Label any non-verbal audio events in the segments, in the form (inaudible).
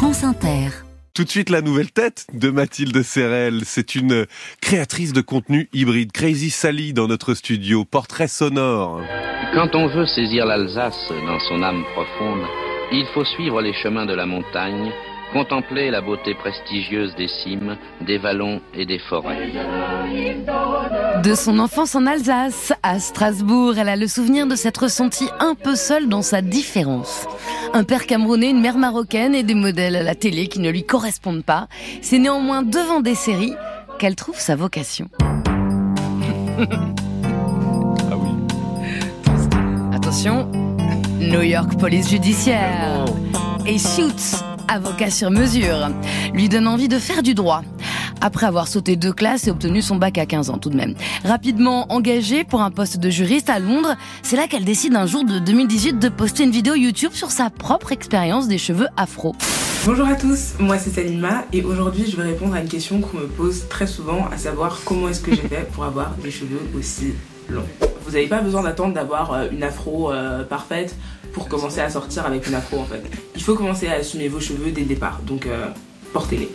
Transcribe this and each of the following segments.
France Inter. Tout de suite la nouvelle tête de Mathilde Serrel. C'est une créatrice de contenu hybride. Crazy Sally dans notre studio. Portrait sonore. Quand on veut saisir l'Alsace dans son âme profonde, il faut suivre les chemins de la montagne, contempler la beauté prestigieuse des cimes, des vallons et des forêts. De son enfance en Alsace, à Strasbourg, elle a le souvenir de s'être sentie un peu seule dans sa différence. Un père camerounais, une mère marocaine et des modèles à la télé qui ne lui correspondent pas. C'est néanmoins devant des séries qu'elle trouve sa vocation. Ah oui. Attention, New York Police Judiciaire et Shoots, avocat sur mesure, lui donne envie de faire du droit. Après avoir sauté deux classes et obtenu son bac à 15 ans tout de même. Rapidement engagée pour un poste de juriste à Londres, c'est là qu'elle décide un jour de 2018 de poster une vidéo YouTube sur sa propre expérience des cheveux afro. Bonjour à tous, moi c'est Salima et aujourd'hui je vais répondre à une question qu'on me pose très souvent, à savoir comment est-ce que j'ai fait pour avoir des cheveux aussi longs. Vous n'avez pas besoin d'attendre d'avoir euh, une afro euh, parfaite pour commencer à sortir avec une afro en fait. Il faut commencer à assumer vos cheveux dès le départ, donc euh, portez-les.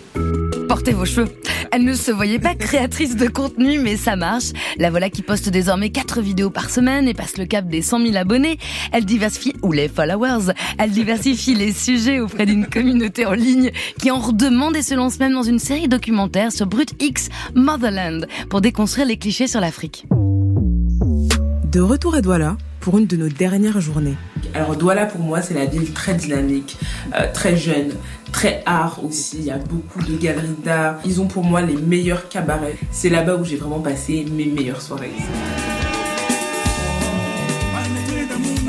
Portez vos cheveux. Elle ne se voyait pas créatrice de contenu, mais ça marche. La voilà qui poste désormais 4 vidéos par semaine et passe le cap des 100 000 abonnés. Elle diversifie, ou les followers, elle diversifie les sujets auprès d'une communauté en ligne qui en redemande et se lance même dans une série documentaire sur Brut X Motherland pour déconstruire les clichés sur l'Afrique. De retour à Douala pour une de nos dernières journées. Alors Douala pour moi c'est la ville très dynamique, euh, très jeune, très art aussi. Il y a beaucoup de galeries d'art. Ils ont pour moi les meilleurs cabarets. C'est là-bas où j'ai vraiment passé mes meilleures soirées.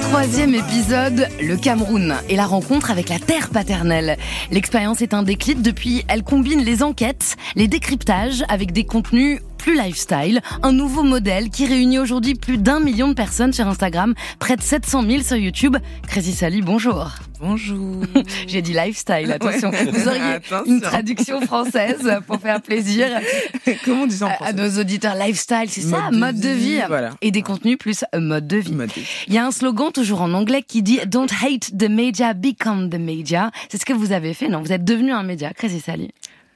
Troisième épisode, le Cameroun et la rencontre avec la terre paternelle. L'expérience est un déclic depuis, elle combine les enquêtes, les décryptages avec des contenus plus lifestyle, un nouveau modèle qui réunit aujourd'hui plus d'un million de personnes sur Instagram, près de 700 000 sur YouTube. Crazy Sally, bonjour. Bonjour. (laughs) J'ai dit lifestyle, attention. Ouais. Vous auriez Attention. une traduction française pour faire plaisir (laughs) Comment on dit ça en à, nos auditeurs. Lifestyle, c'est ça, Mode de mode de vie. voilà. Et des contenus plus euh, mode de vie. Mode de vie. Il y a un slogan toujours en anglais qui dit Don't hate the media, become the media. C'est ce que vous avez fait, non? Vous êtes devenu un média, Crazy Sally?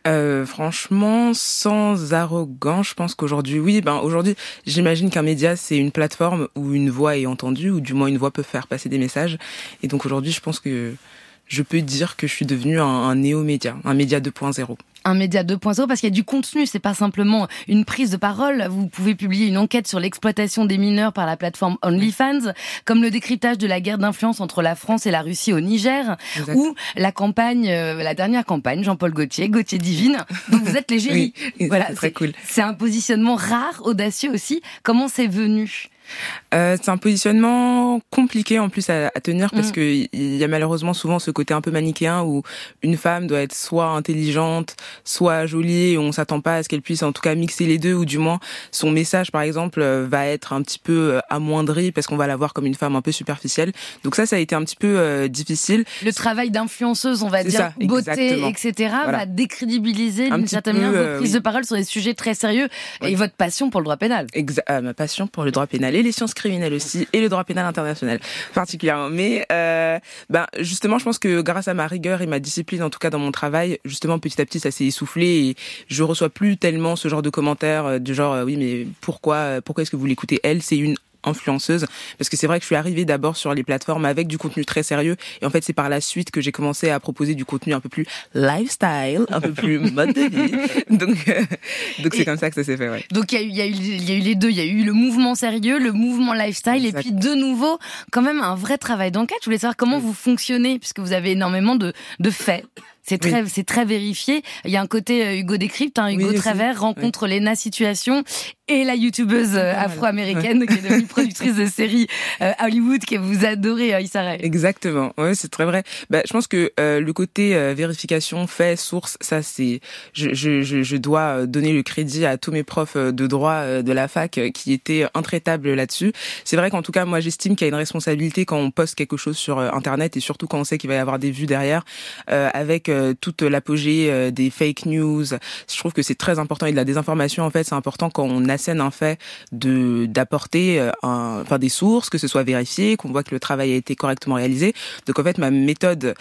Euh, franchement, sans arrogance, je pense qu'aujourd'hui, oui, ben aujourd'hui, j'imagine qu'un média c'est une plateforme où une voix est entendue, ou du moins une voix peut faire passer des messages. Et donc aujourd'hui, je pense que je peux dire que je suis devenu un, un néo-média, un média 2.0. Un média 2.0 parce qu'il y a du contenu, c'est pas simplement une prise de parole. Vous pouvez publier une enquête sur l'exploitation des mineurs par la plateforme OnlyFans, comme le décryptage de la guerre d'influence entre la France et la Russie au Niger, Exact. ou la campagne, euh, la dernière campagne, Jean-Paul Gaultier, Gaultier Divine, (laughs) dont vous êtes l'égérie. Oui, voilà, c'est très cool. C'est un positionnement rare, audacieux aussi. Comment c'est venu? Euh, c'est un positionnement compliqué en plus à, à tenir parce Mm. que il y a malheureusement souvent ce côté un peu manichéen où une femme doit être soit intelligente, soit jolie et on s'attend pas à ce qu'elle puisse en tout cas mixer les deux ou du moins son message par exemple euh, va être un petit peu euh, amoindri parce qu'on va la voir comme une femme un peu superficielle. Donc ça ça a été un petit peu euh, difficile. Le travail d'influenceuse, on va dire, ça, beauté, etc., Voilà. va décrédibiliser Un d'une certaine manière euh, votre prise oui. de parole sur des sujets très sérieux et votre passion pour le droit pénal. Exa- euh, ma passion pour le droit pénal et les sciences criminelles aussi et le droit pénal international particulièrement. Mais euh, ben justement, je pense que grâce à ma rigueur et ma discipline, en tout cas dans mon travail, justement petit à petit, ça s'est essoufflé et je reçois plus tellement ce genre de commentaires euh, du genre euh, oui mais pourquoi pourquoi est-ce que vous l'écoutez elle? C'est une influenceuse parce que c'est vrai que je suis arrivée d'abord sur les plateformes avec du contenu très sérieux et en fait c'est par la suite que j'ai commencé à proposer du contenu un peu plus lifestyle, un peu plus mode de vie. (laughs) Donc euh, donc c'est comme ça que ça s'est fait ouais. Donc il y, a eu- il y, a eu- il y a eu les deux, il y a eu le mouvement sérieux, le mouvement lifestyle, Exact. et puis de nouveau, quand même un vrai travail d'enquête. Je voulais savoir comment vous fonctionnez, puisque vous avez énormément de, de faits. C'est très, c'est très vérifié. Il y a un côté euh, Hugo Décrypte, hein, Hugo Oui, aussi. Travers rencontre Lena Situation et la youtubeuse euh, afro-américaine qui est devenue (laughs) productrice de séries euh, Hollywood que vous adorez, Issa. Exactement, ouais, c'est très vrai. Bah, je pense que euh, le côté euh, vérification, fait, source, ça c'est, je, je, je, dois donner le crédit à tous mes profs de droit de la fac qui étaient intraitables là-dessus. C'est vrai qu'en tout cas, moi j'estime qu'il y a une responsabilité quand on poste quelque chose sur Internet et surtout quand on sait qu'il va y avoir des vues derrière, euh, avec euh, toute l'apogée euh, des fake news, je trouve que c'est très important et de la désinformation en fait, c'est important quand on assène un fait de d'apporter un, enfin des sources, que ce soit vérifié, qu'on voit que le travail a été correctement réalisé. Donc en fait, ma méthode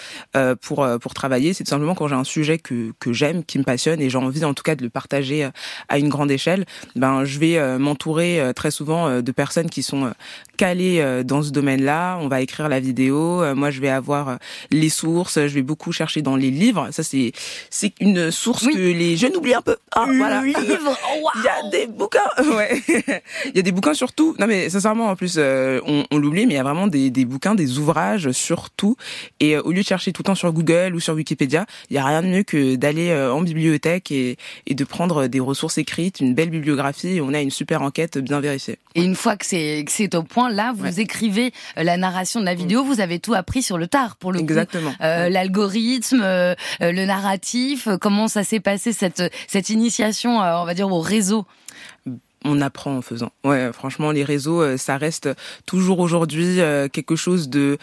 pour pour travailler, c'est tout simplement quand j'ai un sujet que que j'aime, qui me passionne et j'ai envie en tout cas de le partager à une grande échelle, ben je vais m'entourer très souvent de personnes qui sont calées dans ce domaine-là. On va écrire la vidéo, moi je vais avoir les sources, je vais beaucoup chercher dans les livres. Ça, c'est c'est une source que les jeunes oublient un peu. Ah, voilà. Livre. (laughs) Il y a des bouquins. (laughs) Ouais. il y a des bouquins sur tout. Non, mais sincèrement, en plus, euh, on, on l'oublie, mais il y a vraiment des, des bouquins, des ouvrages sur tout. Et euh, au lieu de chercher tout le temps sur Google ou sur Wikipédia, il y a rien de mieux que d'aller euh, en bibliothèque et, et de prendre des ressources écrites, une belle bibliographie. Et on a une super enquête bien vérifiée. Et une fois que c'est que c'est au point, là, vous écrivez la narration de la vidéo. Vous avez tout appris sur le tard, pour le Exactement. coup. Euh, L'algorithme, le narratif, comment ça s'est passé cette cette initiation, on va dire, au réseau on apprend en faisant. Ouais, franchement, les réseaux, ça reste toujours aujourd'hui quelque chose de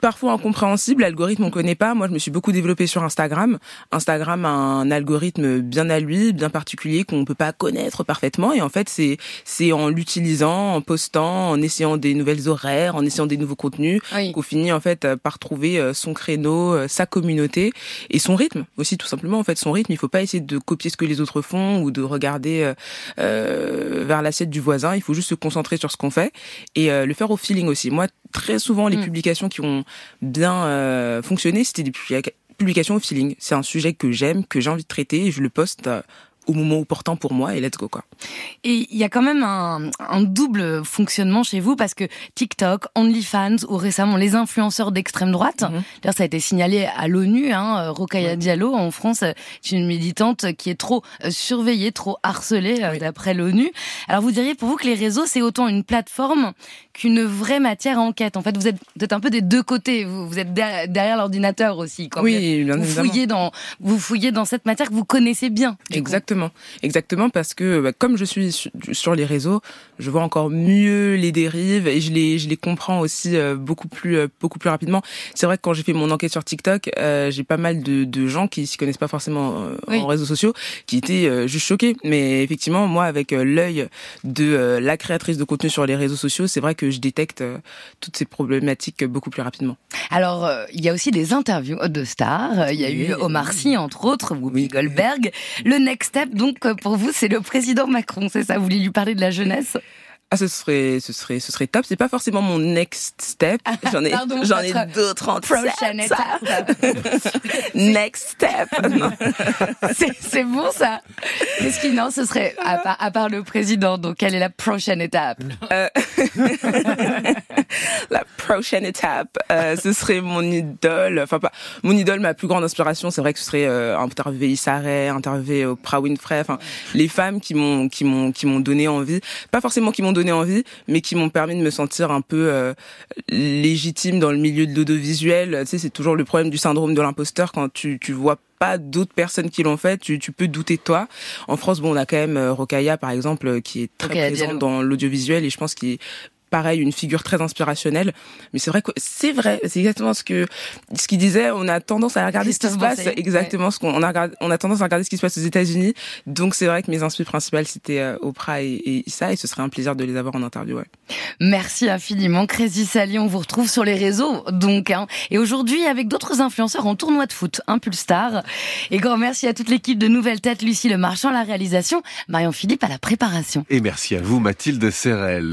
parfois incompréhensible. L'algorithme, on connaît pas. Moi, je me suis beaucoup développée sur Instagram. Instagram a un algorithme bien à lui, bien particulier qu'on peut pas connaître parfaitement. Et en fait, c'est c'est en l'utilisant, en postant, en essayant des nouvelles horaires, en essayant des nouveaux contenus, qu'on finit en fait par trouver euh, son créneau, euh, sa communauté et son rythme aussi, tout simplement. En fait, son rythme. Il faut pas essayer de copier ce que les autres font ou de regarder euh, vers l'assiette du voisin. Il faut juste se concentrer sur ce qu'on fait et le faire au feeling aussi. Moi, très souvent, les mm. publications qui ont bien euh, fonctionné, c'était des publications au feeling. C'est un sujet que j'aime, que j'ai envie de traiter et je le poste euh, au moment opportun pour moi et let's go quoi. Et il y a quand même un, un, double fonctionnement chez vous parce que TikTok, OnlyFans ou récemment les influenceurs d'extrême droite, mhm. d'ailleurs ça a été signalé à l'ONU, hein, Rokaya Diallo en France, c'est une militante qui est trop euh, surveillée, trop harcelée euh, d'après l'ONU. Alors vous diriez pour vous que les réseaux c'est autant une plateforme qu'une vraie matière à enquête. En fait, vous êtes, vous êtes un peu des deux côtés. Vous, vous êtes derrière, l'ordinateur aussi. Quand oui, vous, fouillez dans, vous fouillez dans cette matière que vous connaissez bien. Exactement. Exactement, parce que bah, comme je suis sur les réseaux, je vois encore mieux les dérives et je les je les comprends aussi euh, beaucoup plus euh, beaucoup plus rapidement. C'est vrai que quand j'ai fait mon enquête sur TikTok, euh, j'ai pas mal de, de gens qui s'y connaissent pas forcément en réseaux sociaux, qui étaient juste choqués. Mais effectivement, moi, avec l'œil de la créatrice de contenu sur les réseaux sociaux, c'est vrai que je détecte toutes ces problématiques beaucoup plus rapidement. Alors, il y a aussi des interviews de stars. Il y a eu Omar Sy, entre autres, Whoopi Goldberg. Le Next Step, donc euh, pour vous, c'est le président Macron, c'est ça? Vous voulez lui parler de la jeunesse? Ah, ce serait, ce serait, ce serait top. C'est pas forcément mon next step. J'en ai, j'en ai d'autres en Prochaine étape. (laughs) next step. (laughs) c'est bon ça? Qu'est-ce qui non, ce serait à part, à part, le président. Donc, quelle est la prochaine étape? Euh... (laughs) La prochaine étape, euh, ce serait mon idole. Enfin, pas mon idole, ma plus grande inspiration. C'est vrai que ce serait euh, interviewer Issa interviewer Oprah Winfrey. Enfin, les femmes qui m'ont, qui m'ont, qui m'ont donné envie. Pas forcément qui m'ont donné envie, mais qui m'ont permis de me sentir un peu euh, légitime dans le milieu de l'audiovisuel. Tu sais, c'est toujours le problème du syndrome de l'imposteur quand tu, tu vois pas d'autres personnes qui l'ont fait, tu, tu, peux douter de toi. En France, bon, on a quand même euh, Rokaya, par exemple, qui est très présente dans l'audiovisuel et je pense qu'il pareil une figure très inspirationnelle. Mais c'est vrai que c'est vrai c'est exactement ce que ce qu'il disait on a tendance à regarder ce qui se passe. Exactement ce qu'on a on a tendance à regarder ce qui se passe aux États-Unis. Donc c'est vrai que mes inspirations principales c'était euh, Oprah et, et, Issa et ce serait un plaisir de les avoir en interview ouais. merci infiniment Crazy Sally. On vous retrouve sur les réseaux donc hein. et aujourd'hui avec d'autres influenceurs en tournoi de foot Impulse Star. Et grand merci à toute l'équipe de Nouvelle Tête Lucie Le Marchand à la réalisation Marion Philippe à la préparation. Et merci à vous Mathilde Serrel